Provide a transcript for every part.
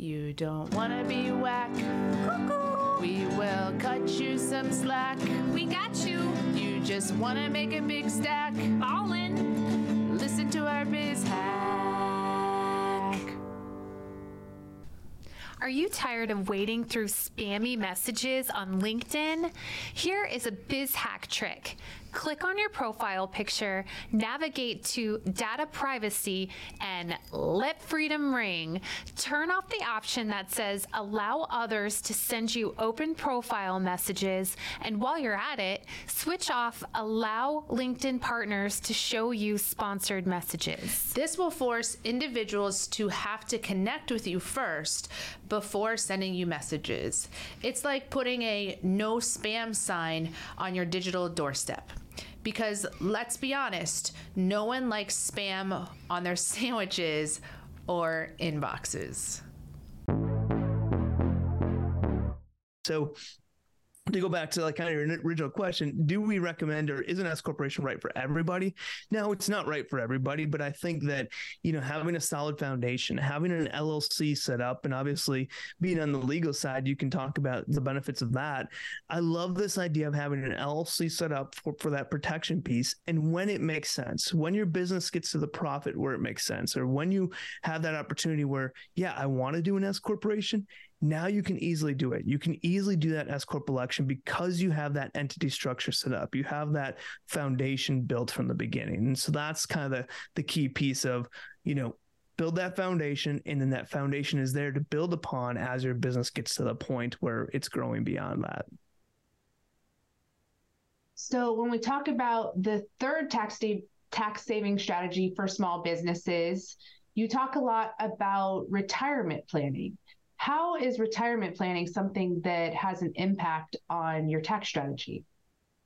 You don't want to be whack. Cuckoo. We will cut you some slack. We got you. You just want to make a big stack. All in. Listen to our biz hack. Are you tired of wading through spammy messages on LinkedIn? Here is a biz hack trick. Click on your profile picture, navigate to data privacy, and let freedom ring. Turn off the option that says allow others to send you open profile messages. And while you're at it, switch off allow LinkedIn partners to show you sponsored messages. This will force individuals to have to connect with you first before sending you messages. It's like putting a no spam sign on your digital doorstep. Because let's be honest, no one likes spam on their sandwiches or inboxes. So to go back to like kind of your original question, do we recommend or is an S corporation right for everybody? No, it's not right for everybody, but I think that you know having a solid foundation, having an LLC set up, and obviously being on the legal side, you can talk about the benefits of that. I love this idea of having an LLC set up for, for that protection piece, and when it makes sense, when your business gets to the profit where it makes sense, or when you have that opportunity where yeah, I want to do an S corporation, now you can easily do it. You can easily do that S corp election because you have that entity structure set up. You have that foundation built from the beginning. And so that's kind of the the key piece of, you know, build that foundation and then that foundation is there to build upon as your business gets to the point where it's growing beyond that. So when we talk about the third tax tax saving strategy for small businesses, you talk a lot about retirement planning. How is retirement planning something that has an impact on your tax strategy?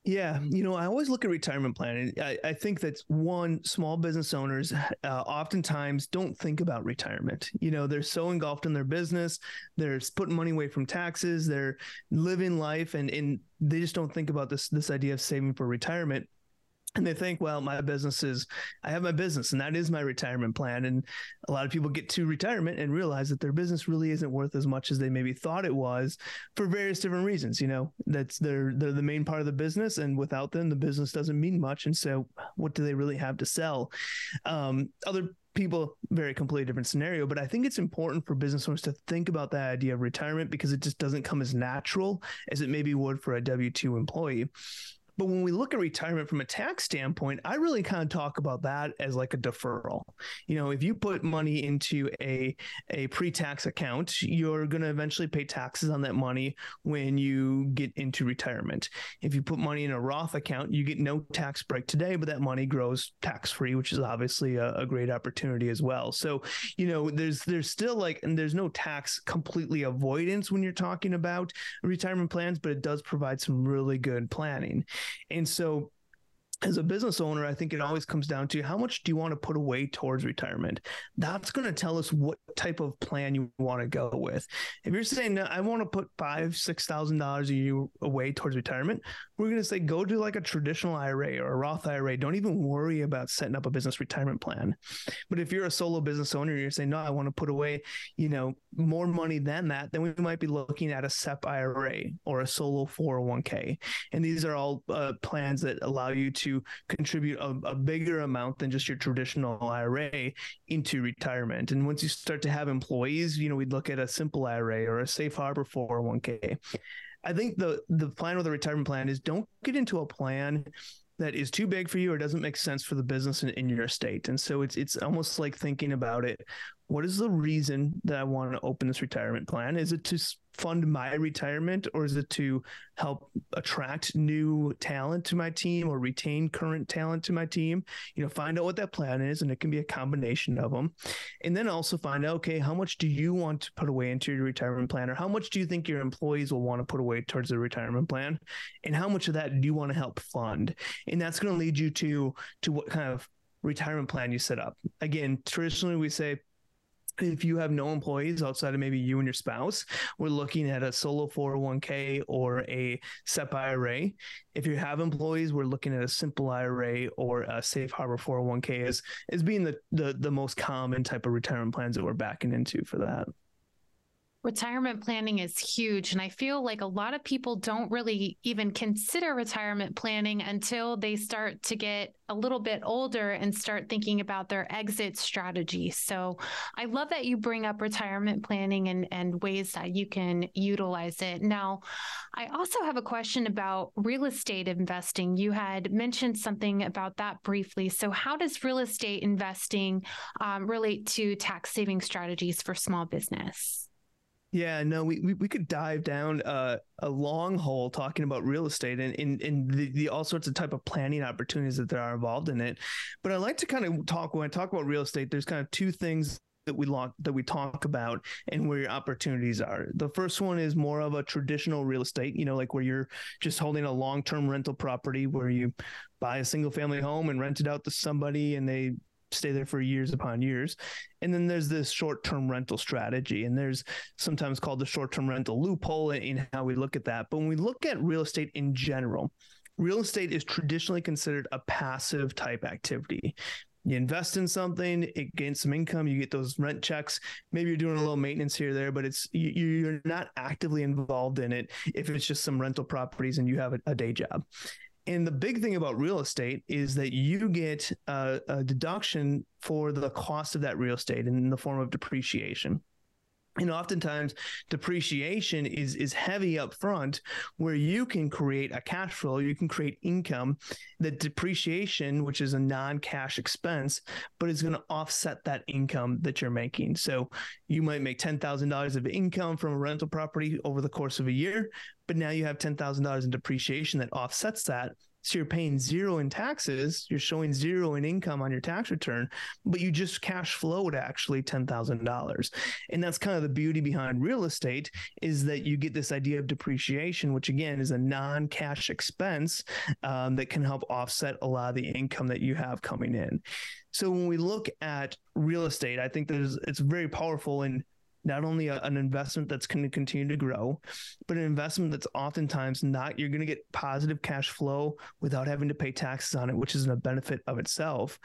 Yeah, you know, I always look at retirement planning. I, I think that one, small business owners uh, oftentimes don't think about retirement. You know, they're so engulfed in their business, they're putting money away from taxes, they're living life, and, and they just don't think about this this idea of saving for retirement and they think, well, my business is, I have my business and that is my retirement plan. And a lot of people get to retirement and realize that their business really isn't worth as much as they maybe thought it was for various different reasons. You know, that's they're, they're the main part of the business. And without them, the business doesn't mean much. And so what do they really have to sell? Um, other people very completely different scenario but i think it's important for business owners to think about that idea of retirement because it just doesn't come as natural as it maybe would for a w2 employee but when we look at retirement from a tax standpoint, I really kind of talk about that as like a deferral. You know, if you put money into a a pre-tax account, you're going to eventually pay taxes on that money when you get into retirement. If you put money in a Roth account, you get no tax break today, but that money grows tax-free, which is obviously a, a great opportunity as well. So, you know, there's there's still like and there's no tax completely avoidance when you're talking about retirement plans, but it does provide some really good planning. And so as a business owner, I think it always comes down to how much do you want to put away towards retirement? That's going to tell us what type of plan you want to go with. If you're saying I want to put five, six thousand dollars a year away towards retirement, we're going to say go do like a traditional IRA or a Roth IRA. Don't even worry about setting up a business retirement plan. But if you're a solo business owner, you're saying no, I want to put away, you know, more money than that, then we might be looking at a SEP IRA or a solo 401k. And these are all uh, plans that allow you to contribute a, a bigger amount than just your traditional IRA into retirement. And once you start to have employees, you know, we'd look at a simple IRA or a safe harbor 401k. I think the the plan with a retirement plan is don't get into a plan that is too big for you or doesn't make sense for the business in, in your state. And so it's it's almost like thinking about it. What is the reason that I want to open this retirement plan? Is it to fund my retirement or is it to help attract new talent to my team or retain current talent to my team? You know find out what that plan is and it can be a combination of them and then also find out okay how much do you want to put away into your retirement plan or how much do you think your employees will want to put away towards the retirement plan? And how much of that do you want to help fund? And that's going to lead you to to what kind of retirement plan you set up. Again traditionally we say if you have no employees outside of maybe you and your spouse, we're looking at a solo 401k or a SEP IRA. If you have employees, we're looking at a simple IRA or a safe harbor 401k as, as being the, the, the most common type of retirement plans that we're backing into for that. Retirement planning is huge. And I feel like a lot of people don't really even consider retirement planning until they start to get a little bit older and start thinking about their exit strategy. So I love that you bring up retirement planning and, and ways that you can utilize it. Now, I also have a question about real estate investing. You had mentioned something about that briefly. So, how does real estate investing um, relate to tax saving strategies for small business? Yeah, no, we, we, we could dive down uh, a long hole talking about real estate and, and, and the, the all sorts of type of planning opportunities that there are involved in it. But I like to kind of talk when I talk about real estate, there's kind of two things that we lock, that we talk about and where your opportunities are. The first one is more of a traditional real estate, you know, like where you're just holding a long-term rental property where you buy a single family home and rent it out to somebody and they stay there for years upon years. And then there's this short term rental strategy, and there's sometimes called the short term rental loophole in how we look at that. But when we look at real estate in general, real estate is traditionally considered a passive type activity. You invest in something, it gains some income, you get those rent checks. Maybe you're doing a little maintenance here or there, but it's you're not actively involved in it if it's just some rental properties and you have a, a day job. And the big thing about real estate is that you get a, a, deduction for the cost of that real estate in the form of depreciation and oftentimes depreciation is is heavy up front where you can create a cash flow you can create income. The depreciation which is a non-cash expense but it's going to offset that income that you're making. So you might make $10,000 of income from a rental property over the course of a year but now you have $10,000 in depreciation that offsets that so you're paying zero in taxes, you're showing zero in income on your tax return, but you just cash flowed actually $10,000. And that's kind of the beauty behind real estate is that you get this idea of depreciation, which again is a non-cash expense um, that can help offset a lot of the income that you have coming in. So when we look at real estate, I think there's it's very powerful in not only a, an investment that's going to continue to grow, but an investment that's oftentimes not, you're going to get positive cash flow without having to pay taxes on it, which is a benefit of itself.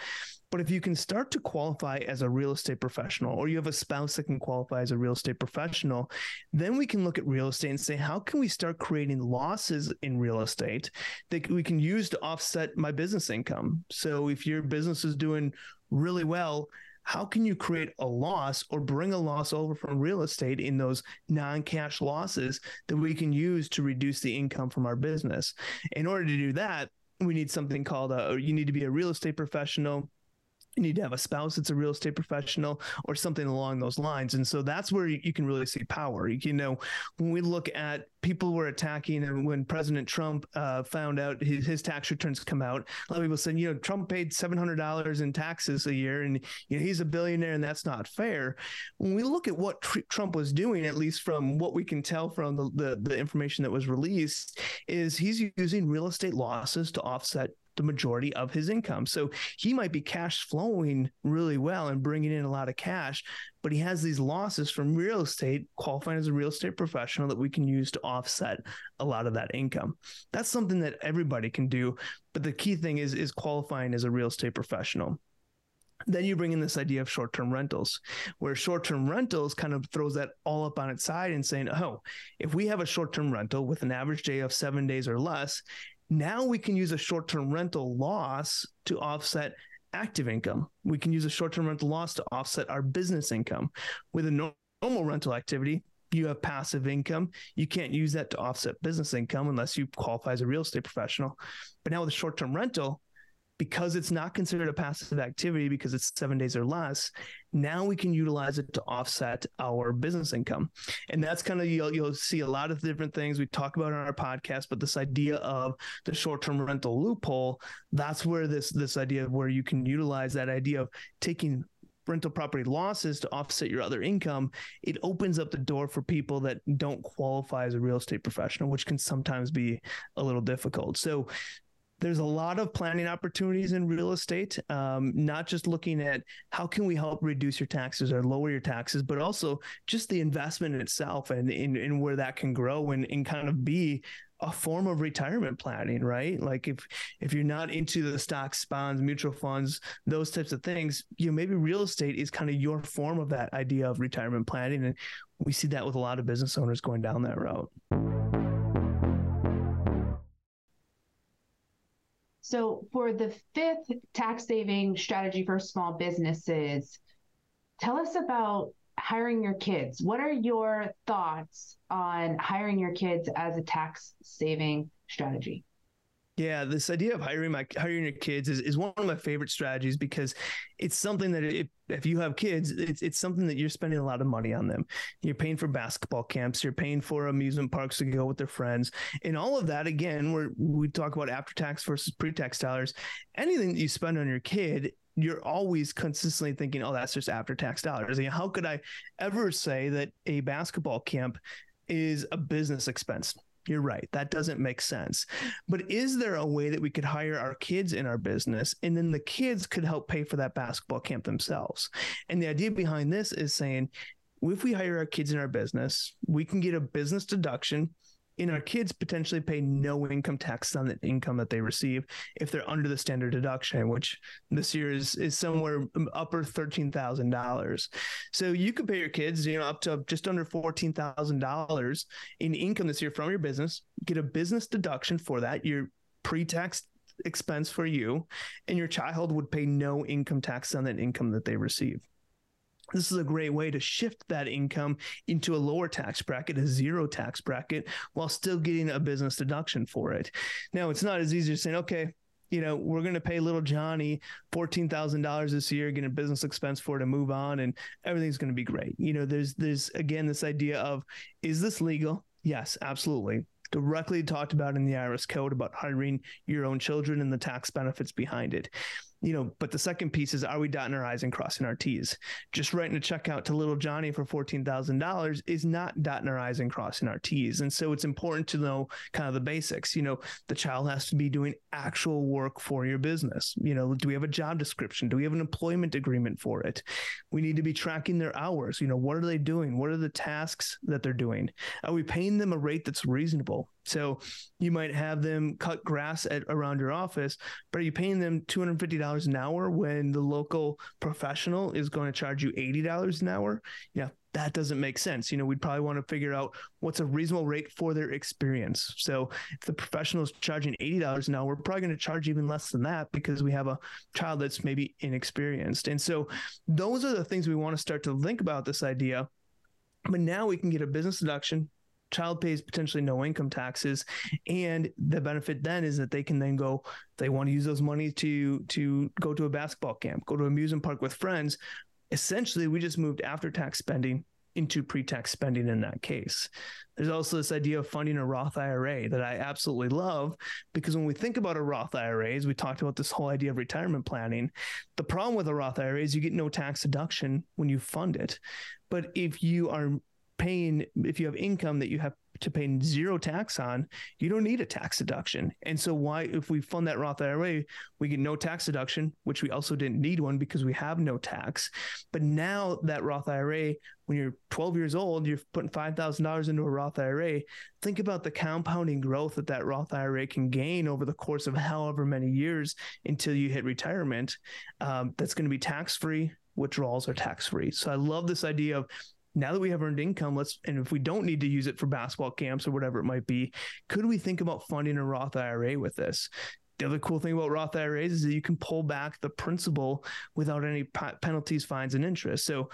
But if you can start to qualify as a real estate professional, or you have a spouse that can qualify as a real estate professional, then we can look at real estate and say, how can we start creating losses in real estate that we can use to offset my business income? So if your business is doing really well, how can you create a loss or bring a loss over from real estate in those non-cash losses that we can use to reduce the income from our business? In order to do that we need something called a you need to be a real estate professional you need to have a spouse that's a real estate professional or something along those lines. And so that's where you, can really see power. You know, when we look at people were attacking and when President Trump uh, found out his, his, tax returns come out, a lot of people said, you know, Trump paid $700 in taxes a year and you know, he's a billionaire and that's not fair. When we look at what tr- Trump was doing, at least from what we can tell from the, the, the information that was released, is he's using real estate losses to offset the majority of his income. So he might be cash flowing really well and bringing in a lot of cash, but he has these losses from real estate, qualifying as a real estate professional that we can use to offset a lot of that income. That's something that everybody can do, but the key thing is is qualifying as a real estate professional then you bring in this idea of short-term rentals where short-term rentals kind of throws that all up on its side and saying oh if we have a short-term rental with an average day of seven days or less now we can use a short term rental loss to offset active income. We can use a short term rental loss to offset our business income. With a normal rental activity, you have passive income. You can't use that to offset business income unless you qualify as a real estate professional. But now with a short term rental, because it's not considered a passive activity because it's seven days or less now we can utilize it to offset our business income and that's kind of you'll, you'll see a lot of different things we talk about on our podcast but this idea of the short-term rental loophole that's where this this idea of where you can utilize that idea of taking rental property losses to offset your other income, it opens up the door for people that don't qualify as a real estate professional, which can sometimes be a little difficult. So there's a lot of planning opportunities in real estate um, not just looking at how can we help reduce your taxes or lower your taxes but also just the investment itself and in, where that can grow and, and kind of be a form of retirement planning, right? Like if if you're not into the stocks, bonds, mutual funds, those types of things, you know, maybe real estate is kind of your form of that idea of retirement planning. And we see that with a lot of business owners going down that route. So, for the fifth tax saving strategy for small businesses, tell us about hiring your kids. What are your thoughts on hiring your kids as a tax saving strategy? Yeah, this idea of hiring my hiring your kids is, is one of my favorite strategies because it's something that if, if you have kids, it's it's something that you're spending a lot of money on them. You're paying for basketball camps, you're paying for amusement parks to go with their friends, and all of that. Again, where we talk about after tax versus pre tax dollars, anything that you spend on your kid you're always consistently thinking, oh, that's just after tax dollars. How could I ever say that a basketball camp is a business expense? You're right. That doesn't make sense. But is there a way that we could hire our kids in our business and then the kids could help pay for that basketball camp themselves? And the idea behind this is saying, if we hire our kids in our business, we can get a business deduction and our kids potentially pay no income tax on the income that they receive if they're under the standard deduction, which this year is is somewhere upper thirteen thousand dollars. So you could pay your kids, you know, up to just under fourteen thousand dollars in income this year from your business. Get a business deduction for that. Your pre-tax expense for you, and your child would pay no income tax on that income that they receive this is a great way to shift that income into a lower tax bracket, a zero tax bracket, while still getting a business deduction for it. Now, it's not as easy as saying, okay, you know, we're going to pay little Johnny $14,000 this year, get a business expense for it to move on, and everything's going to be great. You know, there's, there's again, this idea of, is this legal? Yes, absolutely directly talked about in the IRS code about hiring your own children and the tax benefits behind it you know, but the second piece is are we dotting our I's and crossing our T's? Just writing a check out to little Johnny for $14,000 is not dotting our I's and crossing our T's. And so it's important to know kind of the basics. You know, the child has to be doing actual work for your business. You know, do we have a job description? Do we have an employment agreement for it? We need to be tracking their hours. You know, what are they doing? What are the tasks that they're doing? Are we paying them a rate that's reasonable? So you might have them cut grass at around your office, but are you paying them $250 an hour when the local professional is going to charge you $80 an hour? Yeah, that doesn't make sense. You know, we'd probably want to figure out what's a reasonable rate for their experience. So if the professional is charging $80 an hour, we're probably going to charge even less than that because we have a child that's maybe inexperienced. And so those are the things we want to start to think about this idea. But now we can get a business deduction child pays potentially no income taxes and the benefit then is that they can then go they want to use those money to to go to a basketball camp go to an amusement park with friends essentially we just moved after tax spending into pre-tax spending in that case. There's also this idea of funding a Roth IRA that I absolutely love because when we think about a Roth IRA, as we talked about this whole idea of retirement planning, the problem with a Roth IRA is you get no tax deduction when you fund it. But if you are paying if you have income that you have to pay zero tax on, you don't need a tax deduction. And so why if we fund that Roth IRA, we get no tax deduction, which we also didn't need one because we have no tax. But now that Roth IRA, when you're 12 years old, you're putting $5,000 into a Roth IRA. Think about the compounding growth that that Roth IRA can gain over the course of however many years until you hit retirement. Um, that's going to be tax free withdrawals are tax free. So I love this idea of now that we have earned income, let's and if we don't need to use it for basketball camps or whatever it might be, could we think about funding a Roth IRA with this? The other cool thing about Roth IRAs is that you can pull back the principal without any penalties, fines, and interest. So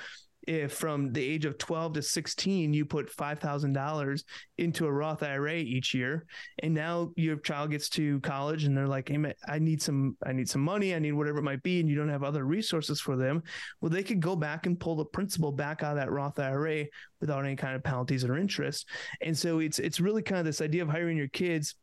if from the age of 12 to 16 you put $5000 into a roth ira each year. And now your child gets to college and they're like hey man, i need some i need some money. I need whatever it might be and you don't have other resources for them. Well they could go back and pull the principal back out of that roth ira without any kind of penalties or interest. And so it's it's really kind of this idea of hiring your kids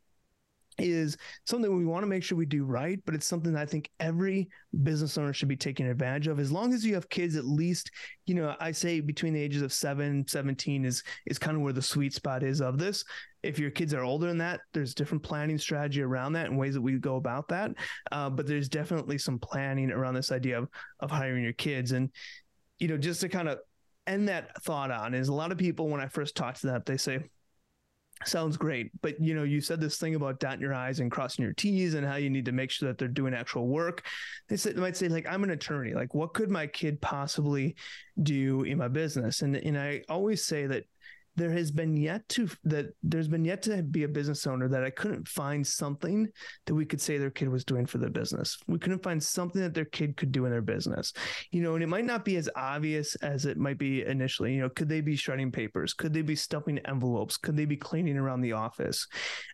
is something we want to make sure we do right, but it's something I think every business owner should be taking advantage of. As long as you have kids, at least, you know, I say between the ages of seven, 17 is is kind of where the sweet spot is of this. If your kids are older than that, there's different planning strategy around that and ways that we go about that. Uh, but there's definitely some planning around this idea of of hiring your kids. And, you know, just to kind of end that thought on is a lot of people when I first talk to them, they say, sounds great. But you know you said this thing about dotting your i's and crossing your t's and how you need to make sure that they're doing actual work. They, said, might say like i'm an attorney. Like what could my kid possibly do in my business? And and i always say that there has been yet to that there's been yet to be a business owner that I couldn't find something that we could say their kid was doing for their business. We couldn't find something that their kid could do in their business. You know, and it might not be as obvious as it might be initially. You know, could they be shredding papers? Could they be stuffing envelopes? Could they be cleaning around the office?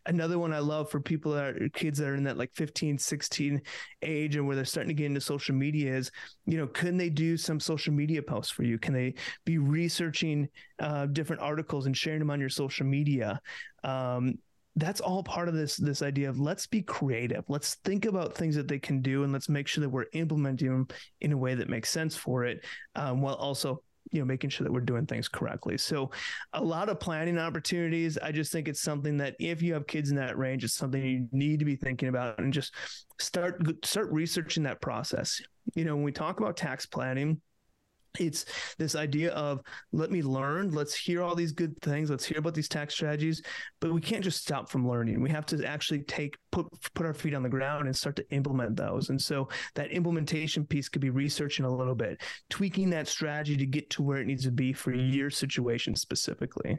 Another one I love for people that are kids that are in that like 15, 16 age and where they're starting to get into social media is, you know, can they do some social media posts for you? Can they be researching uh, different articles and sharing them on your social media. Um, that's all part of this this idea of let's be creative. Let's think about things that they can do and let's make sure that we're implementing them in a way that makes sense for it um, while also you know making sure that we're doing things correctly. So a lot of planning opportunities. I just think it's something that if you have kids in that range it's something you need to be thinking about and just start start researching that process. You know when we talk about tax planning it's this idea of let me learn. Let's hear all these good things. Let's hear about these tax strategies. But we can't just stop from learning. We have to actually take put put our feet on the ground and start to implement those. And so that implementation piece could be researching a little bit tweaking that strategy to get to where it needs to be for your situation specifically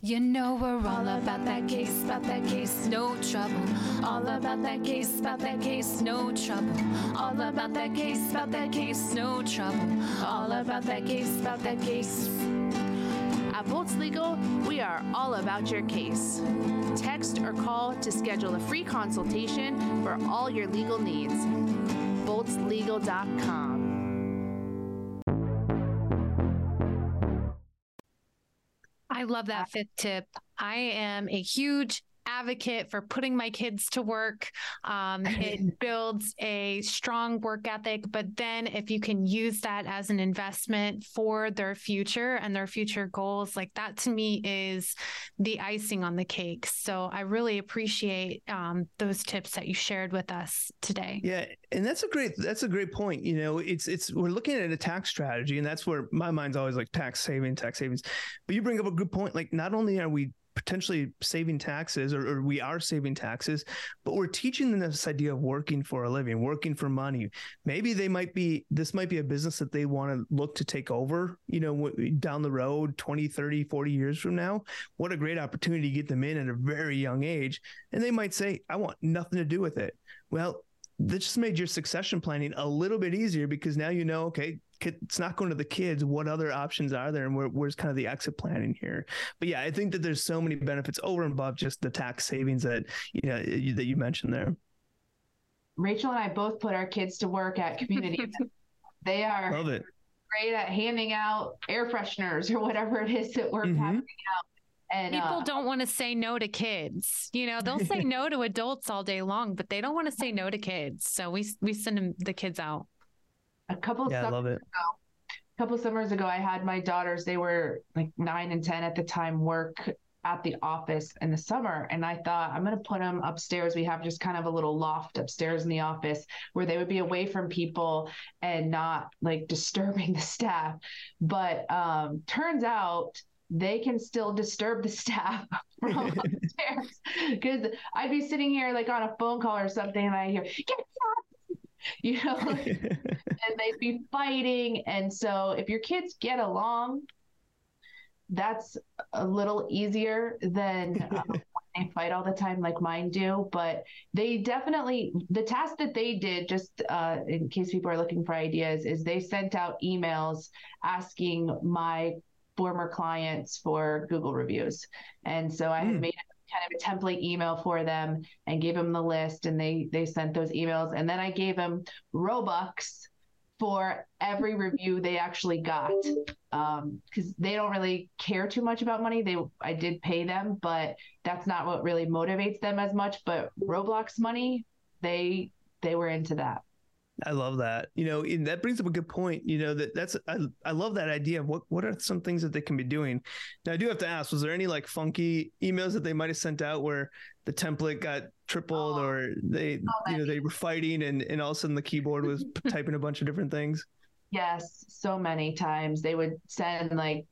You know we're all about that case, about that case, no trouble. All about that case, about that case, no trouble. All about that case, about that case, no trouble. All about that case, about that case. At Boltz Legal, we are all about your case. Text or call to schedule a free consultation for all your legal needs. BoltzLegal.com. love that fifth tip. I am a huge advocate for putting my kids to work. Um, it builds a strong work ethic, but then if you can use that as an investment for their future and their future goals, like that to me is the icing on the cake. So I really appreciate um, those tips that you shared with us today. Yeah, and that's a great that's a great point. You know, it's it's we're looking at a tax strategy, and that's where my mind's always like tax saving, tax savings. But you bring up a good point. Like, not only are we potentially saving taxes or, or, we are saving taxes but we're teaching them this idea of working for a living working for money. Maybe they might be this might be a business that they want to look to take over you know down the road 20 30 40 years from now. What a great opportunity to get them in at a very young age. And they might say i want nothing to do with it. Well that just made your succession planning a little bit easier because now you know okay it's not going to the kids. What other options are there, and where, where's kind of the exit plan in here? But yeah, I think that there's so many benefits over and above just the tax savings that you know you, that you mentioned there. Rachel and I both put our kids to work at community. they are Love it. great at handing out air fresheners or whatever it is that we're mm-hmm. passing out. And, People uh, don't want to say no to kids. You know, they'll say no to adults all day long, but they don't want to say no to kids. So we we send them, the kids out a couple of yeah, I love it. Ago, a couple summers ago, I had my daughters. They were like nine and ten at the time. Work at the office in the summer, and I thought I'm going to put them upstairs. We have just kind of a little loft upstairs in the office where they would be away from people and not like disturbing the staff. But um, turns out they can still disturb the staff from upstairs because I'd be sitting here like on a phone call or something, and I hear get you know, and they'd be fighting. And so if your kids get along, that's a little easier than um, they fight all the time like mine do. But they definitely, the task that they did, just uh, in case people are looking for ideas, is they sent out emails asking my former clients for Google reviews. And so I had mm. made kind of a template email for them and gave them the list and they they sent those emails and then I gave them Robux for every review they actually got because um, they don't really care too much about money. They I did pay them, but that's not what really motivates them as much. But Roblox money, they they were into that. I love that. You know, that brings up a good point. You know that that's I, I love that idea of what what are some things that they can be doing. Now I do have to ask: was there any like funky emails that they might have sent out where the template got tripled, oh, or they so you know they were fighting and and all of a sudden the keyboard was typing a bunch of different things? Yes, so many times they would send like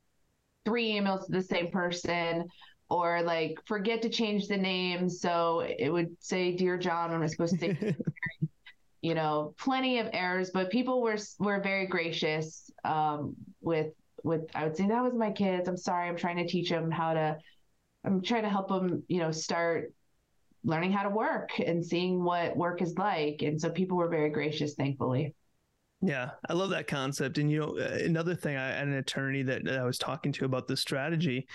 three emails to the same person or like forget to change the name so it would say dear john when it's supposed to say you know, plenty of errors, but people were were very gracious um, with with. I would say that was my kids. I'm sorry. I'm trying to teach them how to. I'm trying to help them, you know, start learning how to work and seeing what work is like. And so people were very gracious, thankfully. Yeah, I love that concept. And you know, uh, another thing, I had an attorney that I was talking to about this strategy,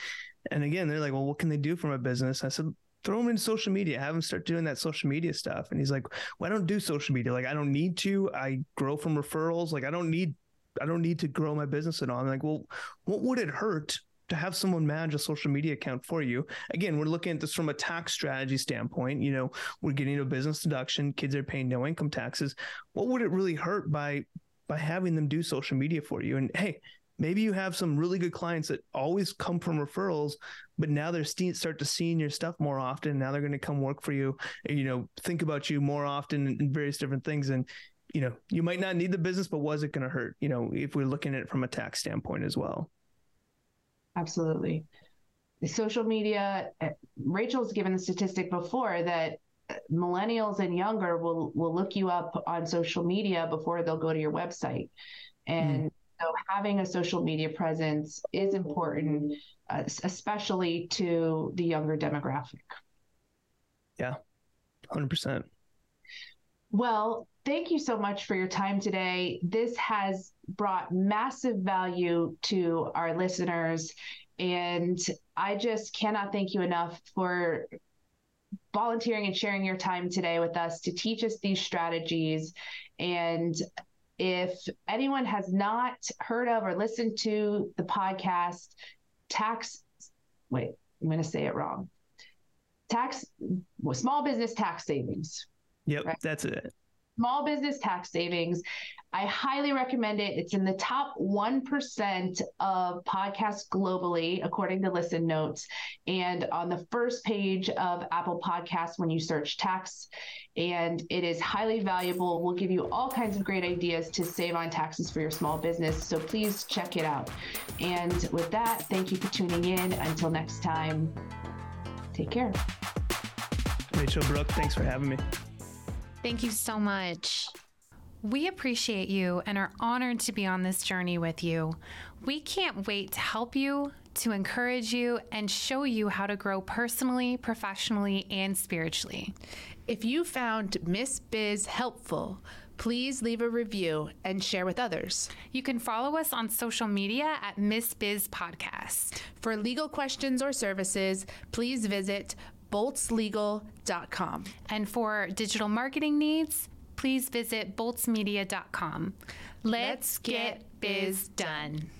and again, they're like, "Well, what can they do from a business?" I said, throw him in social media, have him start doing that social media stuff. And he's like, well, I don't do social media. Like, I don't need to. I grow from referrals. Like, I don't need, I don't need to grow my business at all. I'm like, well, what would it hurt to have someone manage a social media account for you? Again, we're looking at this from a tax strategy standpoint. You know, we're getting a business deduction. Kids are paying no income taxes. What would it really hurt by by having them do social media for you? And hey, maybe you have some really good clients that always come from referrals but now they're st- start to seeing your stuff more often. Now they're going to come work for you and, you know think about you more often in various different things. And you know you might not need the business but was it going to hurt you know if we're looking at it from a tax standpoint as well? Absolutely. Social media eh, rachel's given the statistic before that eh, millennials and younger will will look you up on social media before they'll go to your website. And mm. So having a social media presence is important, uh, especially to the younger demographic. Yeah, 100%. Well, thank you so much for your time today. This has brought massive value to our listeners. And I just cannot thank you enough for volunteering and sharing your time today with us to teach us these strategies and if anyone has not heard of or listened to the podcast, tax, wait, I'm going to say it wrong. Tax, well, small business tax savings. Yep, right? that's it small business tax savings. I highly recommend it. It's in the top 1% of podcasts globally, according to Listen Notes, and on the first page of Apple Podcasts when you search tax. And it is highly valuable. We'll give you all kinds of great ideas to save on taxes for your small business. So please check it out. And with that, thank you for tuning in. Until next time, take care. Rachel Brooke, thanks for having me. Thank you so much. We appreciate you and are honored to be on this journey with you. We can't wait to help you, to encourage you, and show you how to grow personally, professionally, and spiritually. If you found Miss Biz helpful, please leave a review and share with others. You can follow us on social media at Miss Biz Podcast. For legal questions or services, please visit boltzlegal.com. And for digital marketing needs, please visit boltzmedia.com. Let's, Let's get biz done.